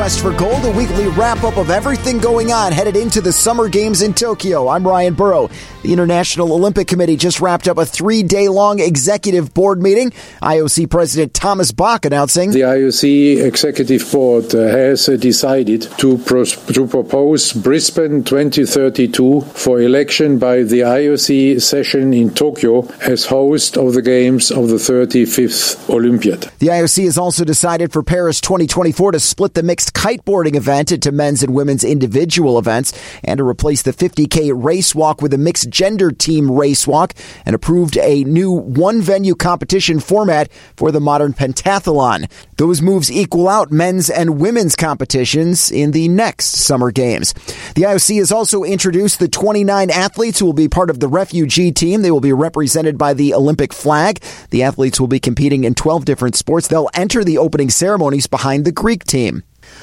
Quest for Gold, a weekly wrap up of everything going on headed into the Summer Games in Tokyo. I'm Ryan Burrow. The International Olympic Committee just wrapped up a three day long executive board meeting. IOC President Thomas Bach announcing The IOC Executive Board uh, has uh, decided to, pros- to propose Brisbane 2032 for election by the IOC session in Tokyo as host of the Games of the 35th Olympiad. The IOC has also decided for Paris 2024 to split the mixed kiteboarding event into men's and women's individual events and to replace the 50K race walk with a mixed gender team race walk and approved a new one venue competition format for the modern pentathlon. Those moves equal out men's and women's competitions in the next summer games. The IOC has also introduced the 29 athletes who will be part of the refugee team. They will be represented by the Olympic flag. The athletes will be competing in 12 different sports. They'll enter the opening ceremonies behind the Greek team.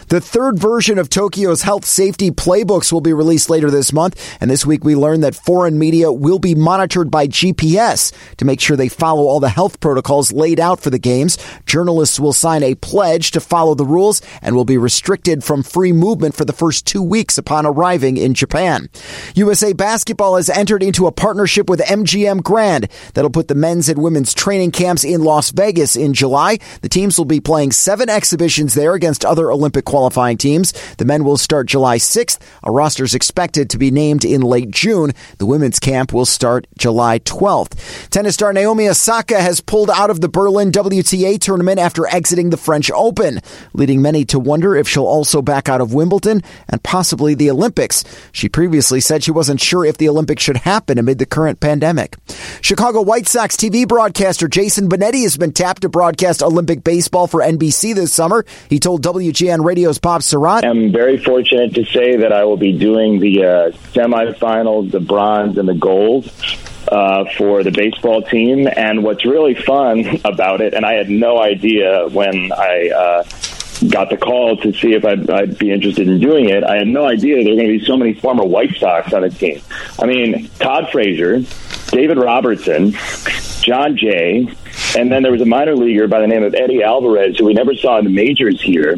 The third version of Tokyo's health safety playbooks will be released later this month. And this week we learned that foreign media will be monitored by GPS to make sure they follow all the health protocols laid out for the games. Journalists will sign a pledge to follow the rules and will be restricted from free movement for the first two weeks upon arriving in Japan. USA Basketball has entered into a partnership with MGM Grand that'll put the men's and women's training camps in Las Vegas in July. The teams will be playing seven exhibitions there against other Olympic qualifying teams. The men will start July 6th. A roster is expected to be named in late June. The women's camp will start July 12th. Tennis star Naomi Osaka has pulled out of the Berlin WTA tournament after exiting the French Open, leading many to wonder if she'll also back out of Wimbledon and possibly the Olympics. She previously said she wasn't sure if the Olympics should happen amid the current pandemic. Chicago White Sox TV broadcaster Jason Benetti has been tapped to broadcast Olympic baseball for NBC this summer. He told WGN Bob Sirott. I'm very fortunate to say that I will be doing the uh, semifinals, the bronze, and the gold. Uh, for the baseball team, and what's really fun about it, and I had no idea when I uh, got the call to see if I'd, I'd, be interested in doing it. I had no idea there were going to be so many former White Sox on the team. I mean, Todd Frazier, David Robertson, Jon Jay, and then there was a minor leaguer by the name of Eddie Alvarez, who we never saw in the majors here.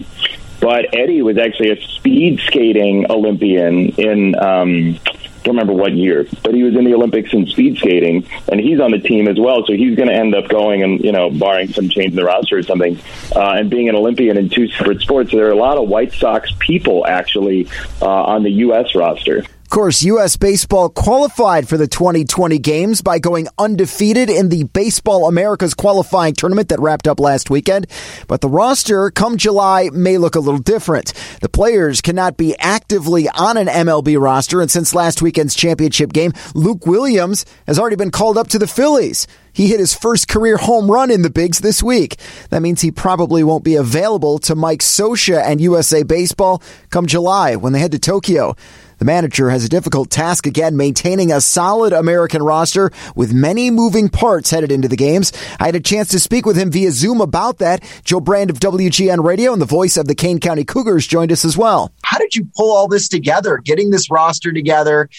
But Eddie was actually a speed skating Olympian in. Um, don't remember what year, but he was in the Olympics in speed skating, and he's on the team as well. So he's going to end up going and you know, barring some change in the roster or something, uh, and being an Olympian in two separate sports. So there are a lot of White Sox people actually uh, on the U.S. roster. Of course, U.S. Baseball qualified for the 2020 games by going undefeated in the Baseball Americas qualifying tournament that wrapped up last weekend. But the roster come July may look a little different. The players cannot be actively on an MLB roster. And since last weekend's championship game, Luke Williams has already been called up to the Phillies. He hit his first career home run in the bigs this week. That means he probably won't be available to Mike Scioscia and USA Baseball come July when they head to Tokyo. The manager has a difficult task again maintaining a solid American roster with many moving parts headed into the games. I had a chance to speak with him via Zoom about that. Joe Brand of WGN Radio and the voice of the Kane County Cougars joined us as well. How did you pull all this together, getting this roster together?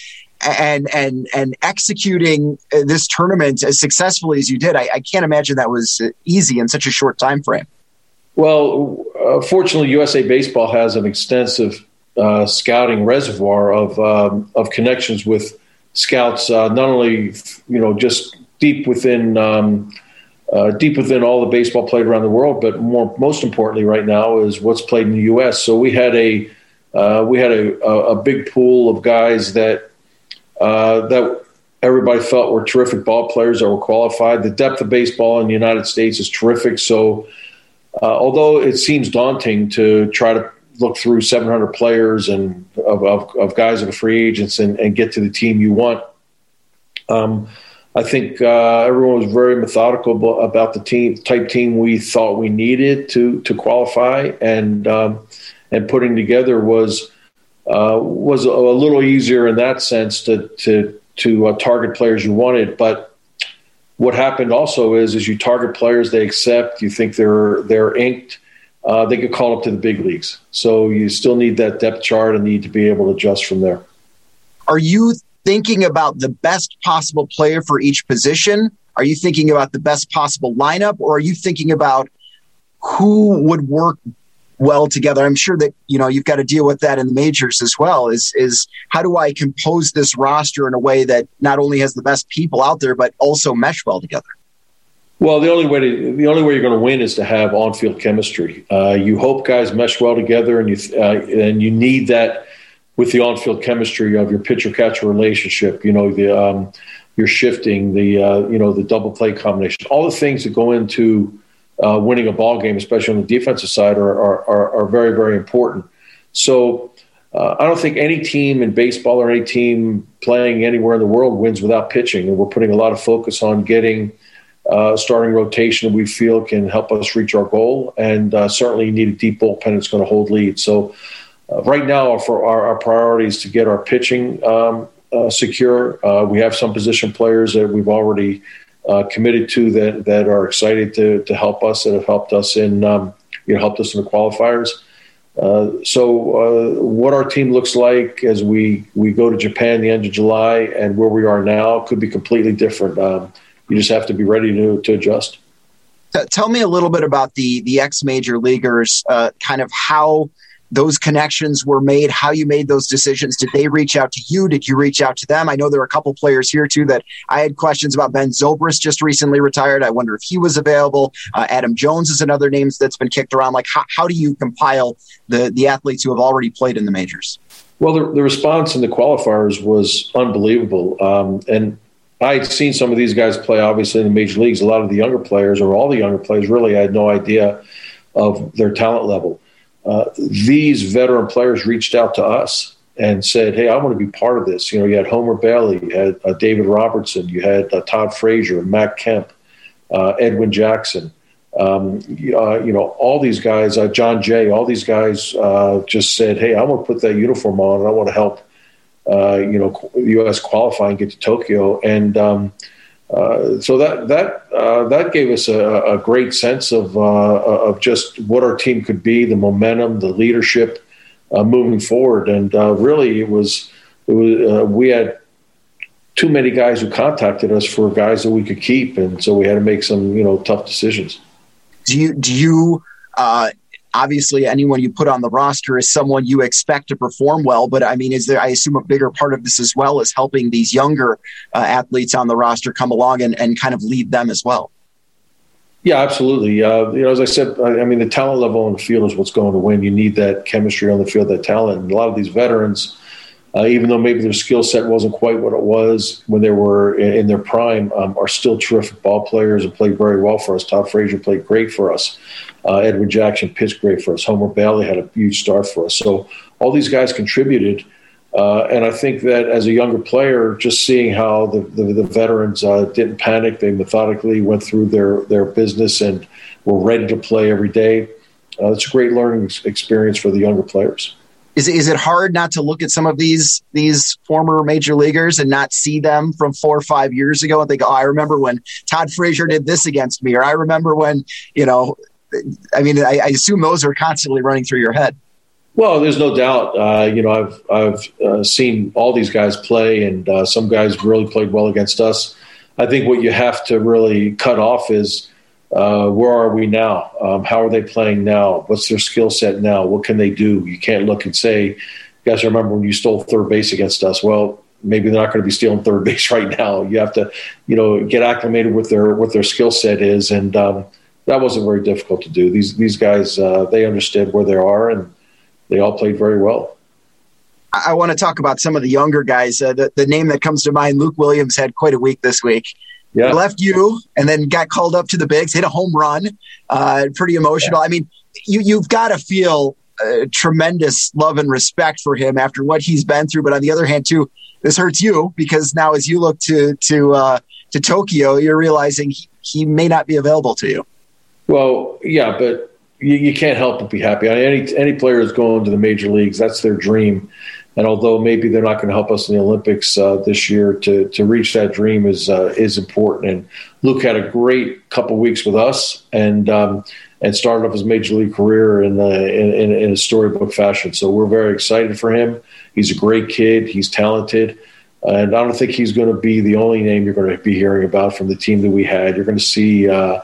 and and and executing this tournament as successfully as you did, I, I, can't imagine that was easy in such a short time frame. Well, uh, fortunately, USA Baseball has an extensive uh, scouting reservoir of um, of connections with scouts, uh, not only you know just deep within um, uh, deep within all the baseball played around the world, but more most importantly, right now is what's played in the U.S. So we had a uh, we had a, a, big pool of guys that uh, that everybody felt were terrific ball players that were qualified. The depth of baseball in the United States is terrific. So uh, although it seems daunting to try to look through 700 players and of, of, of guys of free agents and, and, get to the team you want. Um, I think uh, everyone was very methodical about the team type team we thought we needed to to qualify, and um, and putting together was uh, was a, a, little easier in that sense to to to uh, target players you wanted. But what happened also is, as you target players they accept, you think they're they're inked uh, they get called up to the big leagues. So you still need that depth chart and need to be able to adjust from there. Are you thinking about the best possible player for each position? Are you thinking about the best possible lineup, or are you thinking about who would work well together. I'm sure that you know you've got to deal with that in the majors as well. Is is how do I compose this roster in a way that not only has the best people out there but also mesh well together? Well, the only way to, the only way you're going to win is to have on-field chemistry. Uh, you hope guys mesh well together, and you uh, and you need that with the on-field chemistry of your pitcher-catcher relationship. You know the um, your shifting, the uh, you know the double play combination, all the things that go into uh, winning a ball game, especially on the defensive side, are are, are, very very important. So. Uh, I don't think any team in baseball or any team playing anywhere in the world wins without pitching, and we're putting a lot of focus on getting uh, starting rotation we feel can help us reach our goal. And uh, certainly, you need a deep bullpen that's going to hold lead. So, uh, right now, for our, our priorities to get our pitching um, uh, secure. Uh, we have some position players that we've already uh, committed to that that are excited to to help us that have helped us in um, you know helped us in the qualifiers. so, what our team looks like as we we go to Japan the end of July and where we are now could be completely different. Um, you just have to be ready to, to adjust. Tell me a little bit about the the ex major leaguers, uh, kind of how those connections were made, how you made those decisions. Did they reach out to you? Did you reach out to them? I know there are a couple players here too that I had questions about. Ben Zobrist just recently retired. I wonder if he was available. Uh, Adam Jones is another name that's been kicked around. Like, how, how do you compile the the athletes who have already played in the majors? Well, the, the response in the qualifiers was unbelievable, um, and I had seen some of these guys play, obviously, in the major leagues. A lot of the younger players, or all the younger players, really I had no idea of their talent level. Uh, these veteran players reached out to us and said, "Hey, I want to be part of this." You know, you had Homer Bailey, you had uh, David Robertson, you had uh, Todd Frazier, Matt Kemp, uh, Edwin Jackson. Um, uh, you know, all these guys, uh, Jon Jay, all these guys just said, "Hey, I want to put that uniform on, and I want to help." Uh, you know, U.S. qualify and get to Tokyo, and um, uh, so that that uh, that gave us a, a great sense of uh, of just what our team could be, the momentum, the leadership uh, moving forward, and really it was it was we had too many guys who contacted us for guys that we could keep, and so we had to make some you know tough decisions. Do you do you obviously anyone you put on the roster is someone you expect to perform well. But I mean, is there, I assume a bigger part of this as well is helping these younger uh, athletes on the roster come along and, and kind of lead them as well. Yeah, absolutely. Uh, you know, as I said, I, I, mean, the talent level on the field is what's going to win. You need that chemistry on the field, that talent. And a lot of these veterans, uh, even though maybe their skill set wasn't quite what it was when they were in, in their prime, um, are still terrific ball players and played very well for us. Todd Frazier played great for us. Uh, Edwin Jackson pitched great for us. Homer Bailey had a huge start for us. So all these guys contributed. Uh, and I think that as a younger player, just seeing how the, the, the veterans uh, didn't panic, they methodically went through their, their business and were ready to play every day. Uh, it's a great learning experience for the younger players is is it hard not to look at some of these these former major leaguers and not see them from four or five years ago and think, oh, I remember when Todd Frazier did this against me, or I remember when you know. I mean, I, I assume those are constantly running through your head. Well, there's no doubt. Uh, you know, I've I've uh, seen all these guys play, and uh, some guys really played well against us. I think what you have to really cut off is uh, where are we now? Um, how are they playing now? What's their skill set now? What can they do? You can't look and say, you guys remember when you stole third base against us? Well, maybe they're not going to be stealing third base right now. You have to, you know, get acclimated with their what their skill set is, and um, that wasn't very difficult to do. These these guys uh, they understood where they are, and they all played very well. I want to talk about some of the younger guys. Uh, the, the name that comes to mind, Luke Williams, had quite a week this week yeah. left you and then got called up to the bigs, hit a home run. Uh, pretty emotional. Yeah. I mean, you you've got to feel uh, tremendous love and respect for him after what he's been through. But on the other hand, too, this hurts you because now as you look to to uh, to Tokyo, you're realizing he, he, may not be available to you. Well, yeah, but you, you can't help but be happy. I mean, any any player that's going to the major leagues, that's their dream. And although maybe they're not going to help us in the Olympics uh, this year, to to reach that dream is uh, is important. And Luke had a great couple weeks with us, and um, and started off his major league career in, in, in in a storybook fashion. So we're very excited for him. He's a great kid. He's talented. And I don't think he's going to be the only name you're going to be hearing about from the team that we had. You're going to see, uh,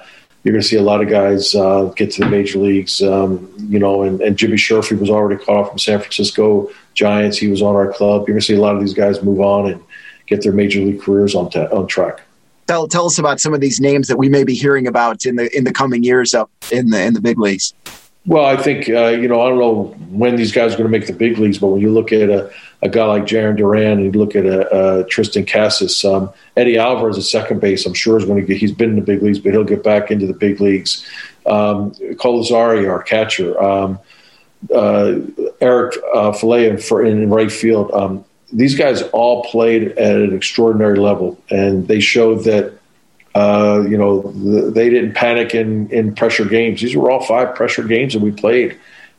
you're going to see a lot of guys uh, get to the major leagues. Um, you know, and, and Jimmy Sherfy was already caught off from San Francisco Giants. He was on our club. You're going to see a lot of these guys move on and get their major league careers on on track. Tell, tell us about some of these names that we may be hearing about in the in the coming years up in the in the big leagues. Well, I think uh, you know I don't know when these guys are going to make the big leagues, but when you look at a, a guy like Jarren Duran and you look at a, a Triston Casas, um, Eddie Alvarez at second base, I'm sure is going to get. He's been in the big leagues, but he'll get back into the big leagues. Um, Kolozsvary, our catcher, um, uh, Eric uh, for in right field. Um, these guys all played at an extraordinary level, and they showed that uh, you know, the, they didn't panic in, in pressure games. These were all five pressure games that we played,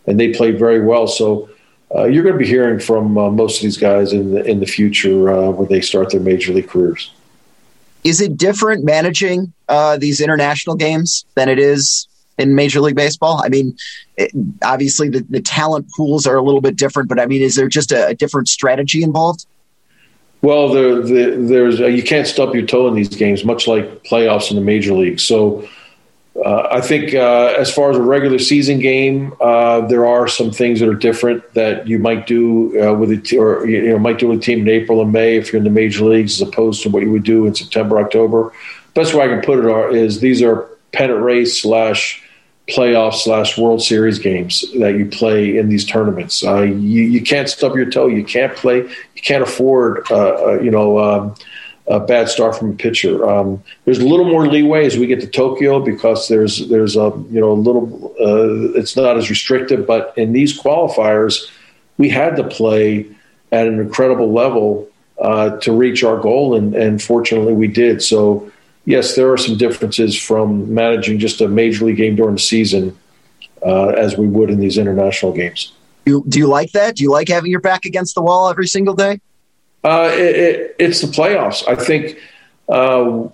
and they played very well. So uh, you're going to be hearing from uh, most of these guys in the in the future uh, when they start their major league careers. Is it different managing uh, these international games than it is in Major League Baseball? I mean, it, obviously the, the talent pools are a little bit different, but I mean, is there just a, a different strategy involved? Well, the, the, there's uh, you can't stub your toe in these games, much like playoffs in the major league. So, uh, I think uh, as far as a regular season game, uh, there are some things that are different that you might do uh, with it, or you know, might do with a team in April and May if you're in the major leagues, as opposed to what you would do in September, October. Best way I can put it are, is these are pennant race slash playoff slash World Series games that you play in these tournaments. Uh, you, you can't stub your toe. You can't play. You can't afford, uh, uh, you know, um, a bad start from a pitcher. Um, there's a little more leeway as we get to Tokyo because there's there's a you know a little. Uh, it's not as restrictive, but in these qualifiers, we had to play at an incredible level uh, to reach our goal, and, and fortunately we did. So yes, there are some differences from managing just a major league game during the season uh, as we would in these international games. Do, do you like that? Do you like having your back against the wall every single day? Uh, it, it, it's the playoffs. I think uh,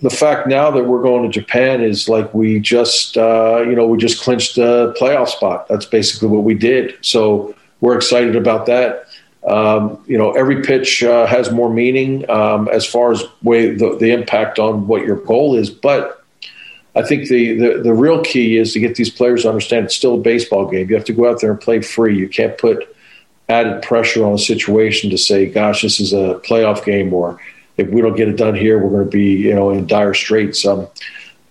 the fact now that we're going to Japan is like we just, uh, you know, we just clinched the playoff spot. That's basically what we did. So we're excited about that. Um, you know, every pitch uh, has more meaning um, as far as way the, the, impact on what your goal is. But I think the, the, the real key is to get these players to understand it's still a baseball game. You have to go out there and play free. You can't put added pressure on a situation to say, "Gosh, this is a playoff game," or if we don't get it done here, we're going to be you know in dire straits. Um,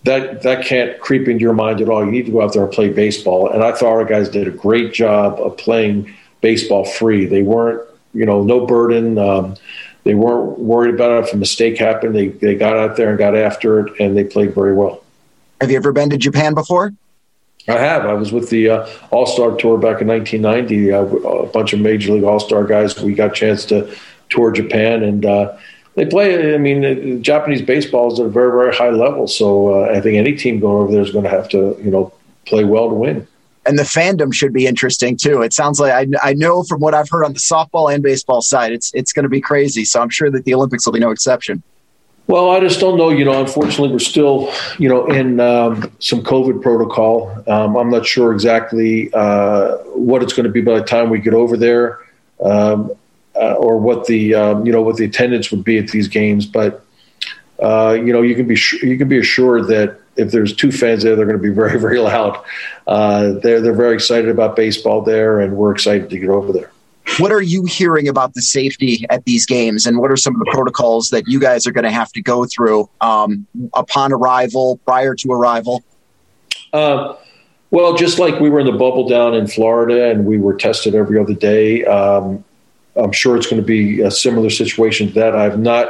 that that can't creep into your mind at all. You need to go out there and play baseball. And I thought our guys did a great job of playing baseball free. They weren't, you know, no burden. Um, they weren't worried about it if a mistake happened. They they got out there and got after it, and they played very well. Have you ever been to Japan before? I have. I was with the uh, All Star Tour back in 1990. Uh, a bunch of Major League All Star guys. We got a chance to tour Japan, and uh, they play. I mean, Japanese baseball is at a very, very high level. So uh, I think any team going over there is going to have to, you know, play well to win and the fandom should be interesting too. It sounds like I, I know from what I've heard on the softball and baseball side, it's it's going to be crazy. So I'm sure that the Olympics will be no exception. Well, I just don't know. You know, unfortunately, we're still, you know, in um, some COVID protocol. Um, I'm not sure exactly uh, what it's going to be by the time we get over there, um, uh, or what the, um, you know, what the attendance would be at these games. But uh, you know, you can be you can be assured that if there's two fans there, they're going to be very, very loud. Uh, they're they're very excited about baseball there, and we're excited to get over there. What are you hearing about the safety at these games, and what are some of the protocols that you guys are going to have to go through um, upon arrival, prior to arrival? Uh, well, just like we were in the bubble down in Florida, and we were tested every other day. Um, I'm sure it's going to be a similar situation to that. I've not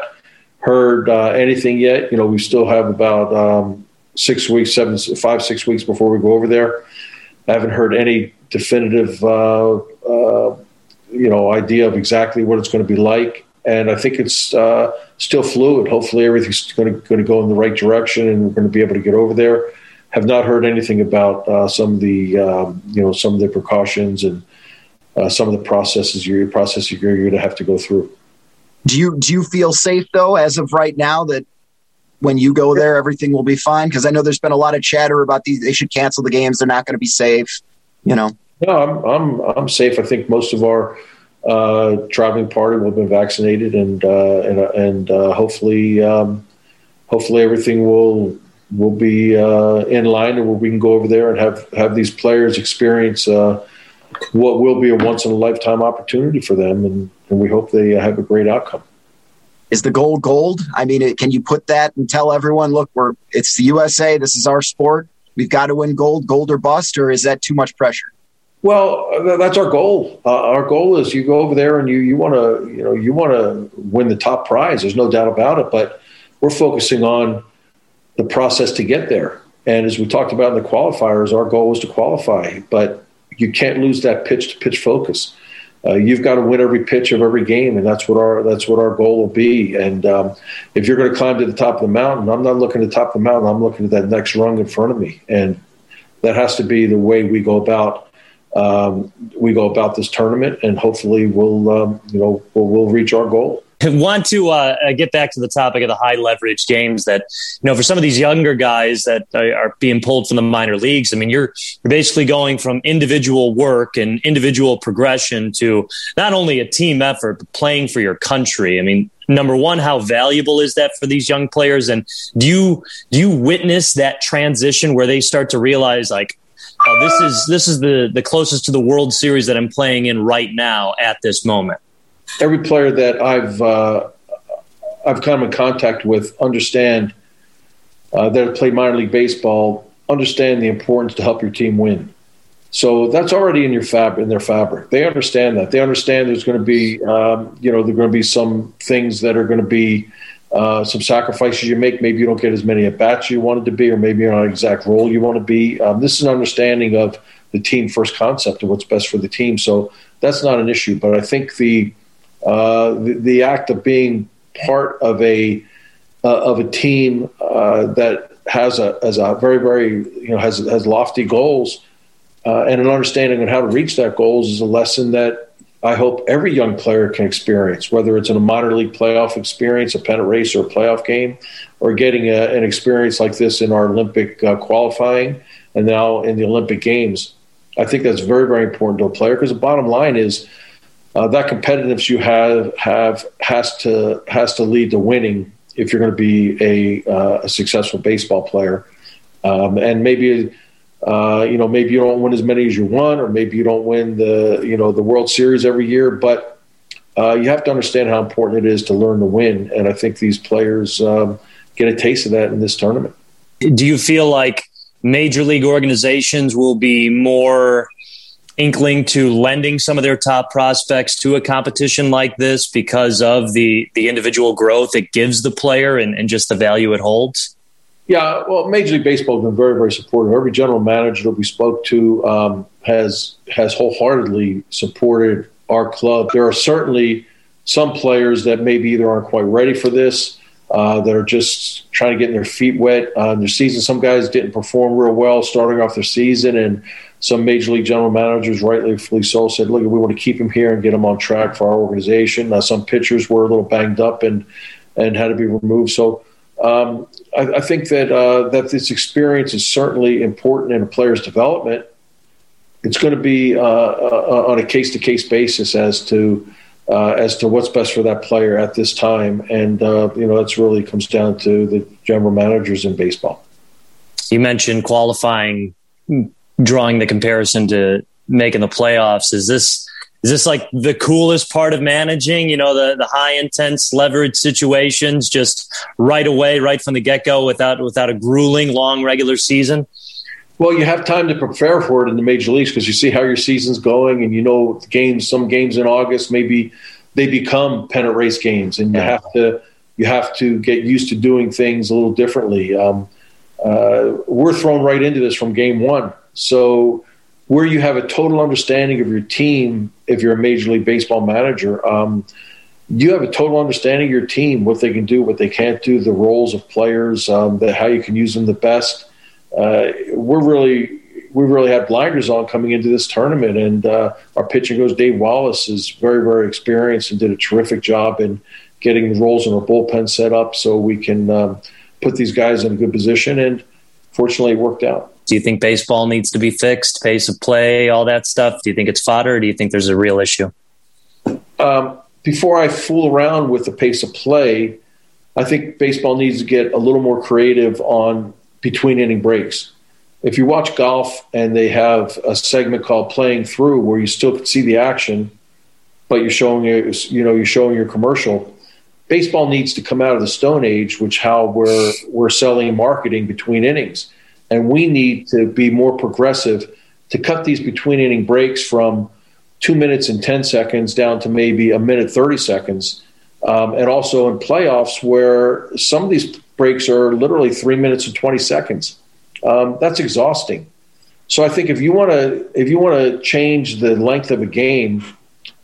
heard uh, anything yet. You know, we still have about um, six weeks, seven, five, six weeks before we go over there. I haven't heard any definitive, uh, uh, you know, idea of exactly what it's going to be like, and I think it's uh, still fluid. Hopefully, everything's going to, go in the right direction, and we're going to be able to get over there. Have not heard anything about uh, some of the, um, you know, some of the precautions and uh, some of the processes you're processes you're going to have to go through. Do you do you feel safe though, as of right now, that when you go there, everything will be fine? Because I know there's been a lot of chatter about these. They should cancel the games. They're not going to be safe. You know. No, I'm I'm I'm safe. I think most of our uh, traveling party will have been vaccinated, and uh, and and uh, hopefully um, hopefully everything will we'll be uh, in line where we can go over there and have have these players experience uh, what will be a once in a lifetime opportunity for them, and, and we hope they have a great outcome. Is the goal gold? I mean, can you put that and tell everyone, look, we're it's the USA. This is our sport. We've got to win gold, gold or bust, or is that too much pressure? Well, that's our goal. Uh, our goal is you go over there and you you want to you know you want to win the top prize. There's no doubt about it. But we're focusing on the process to get there. And as we talked about in the qualifiers, our goal is to qualify. But you can't lose that pitch to pitch focus. Uh, you've got to win every pitch of every game, and that's what our that's what our goal will be. And um, if you're going to climb to the top of the mountain, I'm not looking at the top of the mountain. I'm looking at that next rung in front of me, and that has to be the way we go about um, we go about this tournament, and hopefully we'll um, you know we'll, we'll reach our goal. Want to uh, uh, get back to the topic of the high leverage games that, you know, for some of these younger guys that are being pulled from the minor leagues, I mean, you're, you're basically going from individual work and individual progression to not only a team effort, but playing for your country. I mean, number one, how valuable is that for these young players? And do you, do you witness that transition where they start to realize like, oh, this is, this is the, the closest to the World Series that I'm playing in right now at this moment? Every player that I've uh, I've come in contact with understand uh, that played minor league baseball understand the importance to help your team win. So that's already in your fab in their fabric. They understand that. They understand there's going to be um, you know there're going to be some things that are going to be uh, some sacrifices you make. Maybe you don't get as many at bats you wanted to be, or maybe you're not exact role you want to be. Um, this is an understanding of the team first concept of what's best for the team. So that's not an issue. But I think the the, the, act of being part of a uh, of a team uh, that has a has a very very you know has has lofty goals uh, and an understanding on how to reach that goals is a lesson that I hope every young player can experience, whether it's in a minor league playoff experience, a pennant race, or a playoff game, or getting a, an experience like this in our Olympic uh, qualifying and now in the Olympic Games. I think that's very, very important to a player because the bottom line is uh, that competitiveness you have have has to has to lead to winning if you're going to be a, uh, a successful baseball player. Um, and maybe uh, you know maybe you don't win as many as you want, or maybe you don't win the you know the World Series every year, but uh, you have to understand how important it is to learn to win. And I think these players um, get a taste of that in this tournament. Do you feel like major league organizations will be more inkling to lending some of their top prospects to a competition like this because of the the individual growth it gives the player and, and just the value it holds? Yeah, well, Major League Baseball has been very, very supportive. Every general manager that we spoke to um, has has wholeheartedly supported our club. There are certainly some players that maybe either aren't quite ready for this, uh, that are just trying to get their feet wet uh, in their season. Some guys didn't perform real well starting off their season, and some major league general managers, rightly so, said, "Look, we want to keep him here and get him on track for our organization." Uh, some pitchers were a little banged up and and had to be removed. So um, I, I, think that uh, that this experience is certainly important in a player's development. It's going to be uh, uh on a case to case basis as to uh, as to what's best for that player at this time, and uh, you know that's really comes down to the general managers in baseball. You mentioned qualifying drawing the comparison to making the playoffs. Is this is this like the coolest part of managing? You know, the the high intense leverage situations just right away, right from the get go, without without a grueling long regular season. Well, you have time to prepare for it in the major leagues because you see how your season's going, and you know games. Some games in August maybe they become pennant race games, and you yeah. have to you have to get used to doing things a little differently. Um, uh, we're thrown right into this from game one. So, where you have a total understanding of your team, if you're a Major League Baseball manager, um, you have a total understanding of your team, what they can do, what they can't do, the roles of players, um, the, how you can use them the best. Uh, we're really we really had blinders on coming into this tournament, and uh, our pitching coach Dave Wallace is very very experienced and did a terrific job in getting the roles in our bullpen set up so we can um, put these guys in a good position. And fortunately, it worked out. Do you think baseball needs to be fixed, pace of play, all that stuff? Do you think it's fodder, or do you think there's a real issue? Um, before I fool around with the pace of play, I think baseball needs to get a little more creative on between inning breaks. If you watch golf and they have a segment called playing through where you still can see the action, but you're showing your, you know, you're showing your commercial. Baseball needs to come out of the Stone Age, which how we're we're selling marketing between innings, and we need to be more progressive to cut these between inning breaks from two minutes and ten seconds down to maybe a minute thirty seconds, um, and also in playoffs where some of these breaks are literally three minutes and 20 seconds. Um, that's exhausting. So I think if you want to if you want to change the length of a game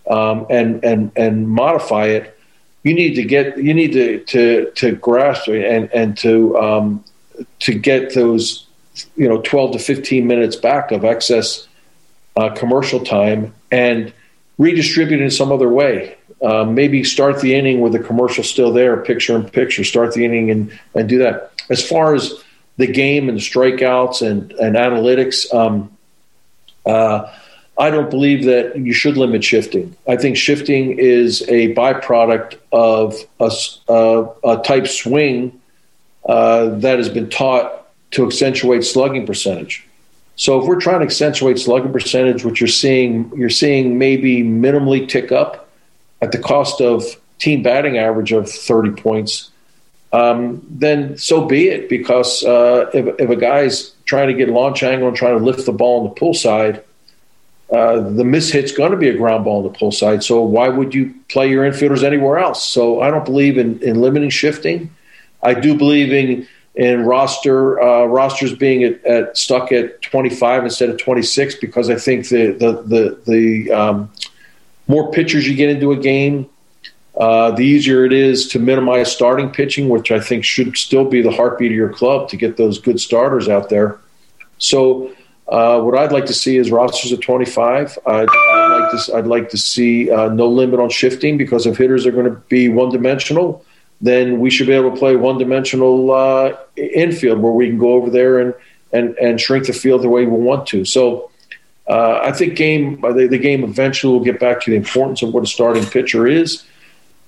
um, and and and modify it, you need to get you need to to to grasp and and to um, to get those you know 12 to 15 minutes back of excess uh, commercial time and redistribute in some other way. Um, maybe start the inning with the commercial still there, picture in picture. Start the inning and, and do that. As far as the game and strikeouts and, and analytics, um, uh, I don't believe that you should limit shifting. I think shifting is a byproduct of a, a, a type swing uh, that has been taught to accentuate slugging percentage. So if we're trying to accentuate slugging percentage, which you're seeing, you're seeing maybe minimally tick up at the cost of team batting average of 30 points, um, then so be it. Because uh, if, if a guy's trying to get launch angle and trying to lift the ball on the pull side, uh, the miss hit's going to be a ground ball on the pull side. So why would you play your infielders anywhere else? So I don't believe in, in limiting shifting. I do believe in in roster uh, rosters being at, at, stuck at 25 instead of 26 because I think the the the, the um, more pitchers you get into a game, uh, the easier it is to minimize starting pitching, which I think should still be the heartbeat of your club to get those good starters out there. So, uh, what I'd like to see is rosters at 25. I'd, I'd like to, I'd like to see uh, no limit on shifting because if hitters are going to be one dimensional, then we should be able to play one dimensional uh, infield where we can go over there and, and, and shrink the field the way we want to. So, uh, I think game uh, the, the, game eventually will get back to the importance of what a starting pitcher is.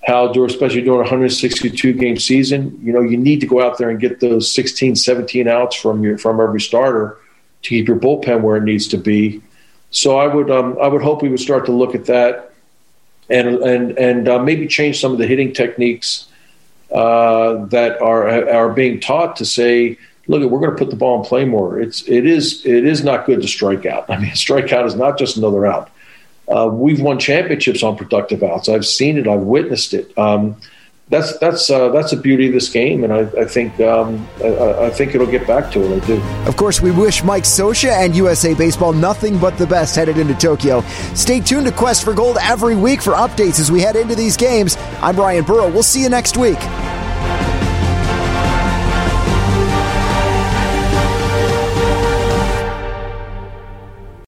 How, especially during a 162 game season, you know, you need to go out there and get those 16, 17 outs from your from every starter to keep your bullpen where it needs to be. So I would um, I would hope we would start to look at that and and and uh, maybe change some of the hitting techniques uh, that are are being taught to say look, we're going to put the ball in play more. It's it is it is not good to strike out. I mean, strikeout is not just another out. Uh, we've won championships on productive outs. I've seen it. I've witnessed it. Um, that's that's uh, that's the beauty of this game, and I, I think um, I, I, think it'll get back to it. I do. Of course, we wish Mike Scioscia and USA Baseball nothing but the best headed into Tokyo. Stay tuned to Quest for Gold every week for updates as we head into these games. I'm Brian Burrow. We'll see you next week.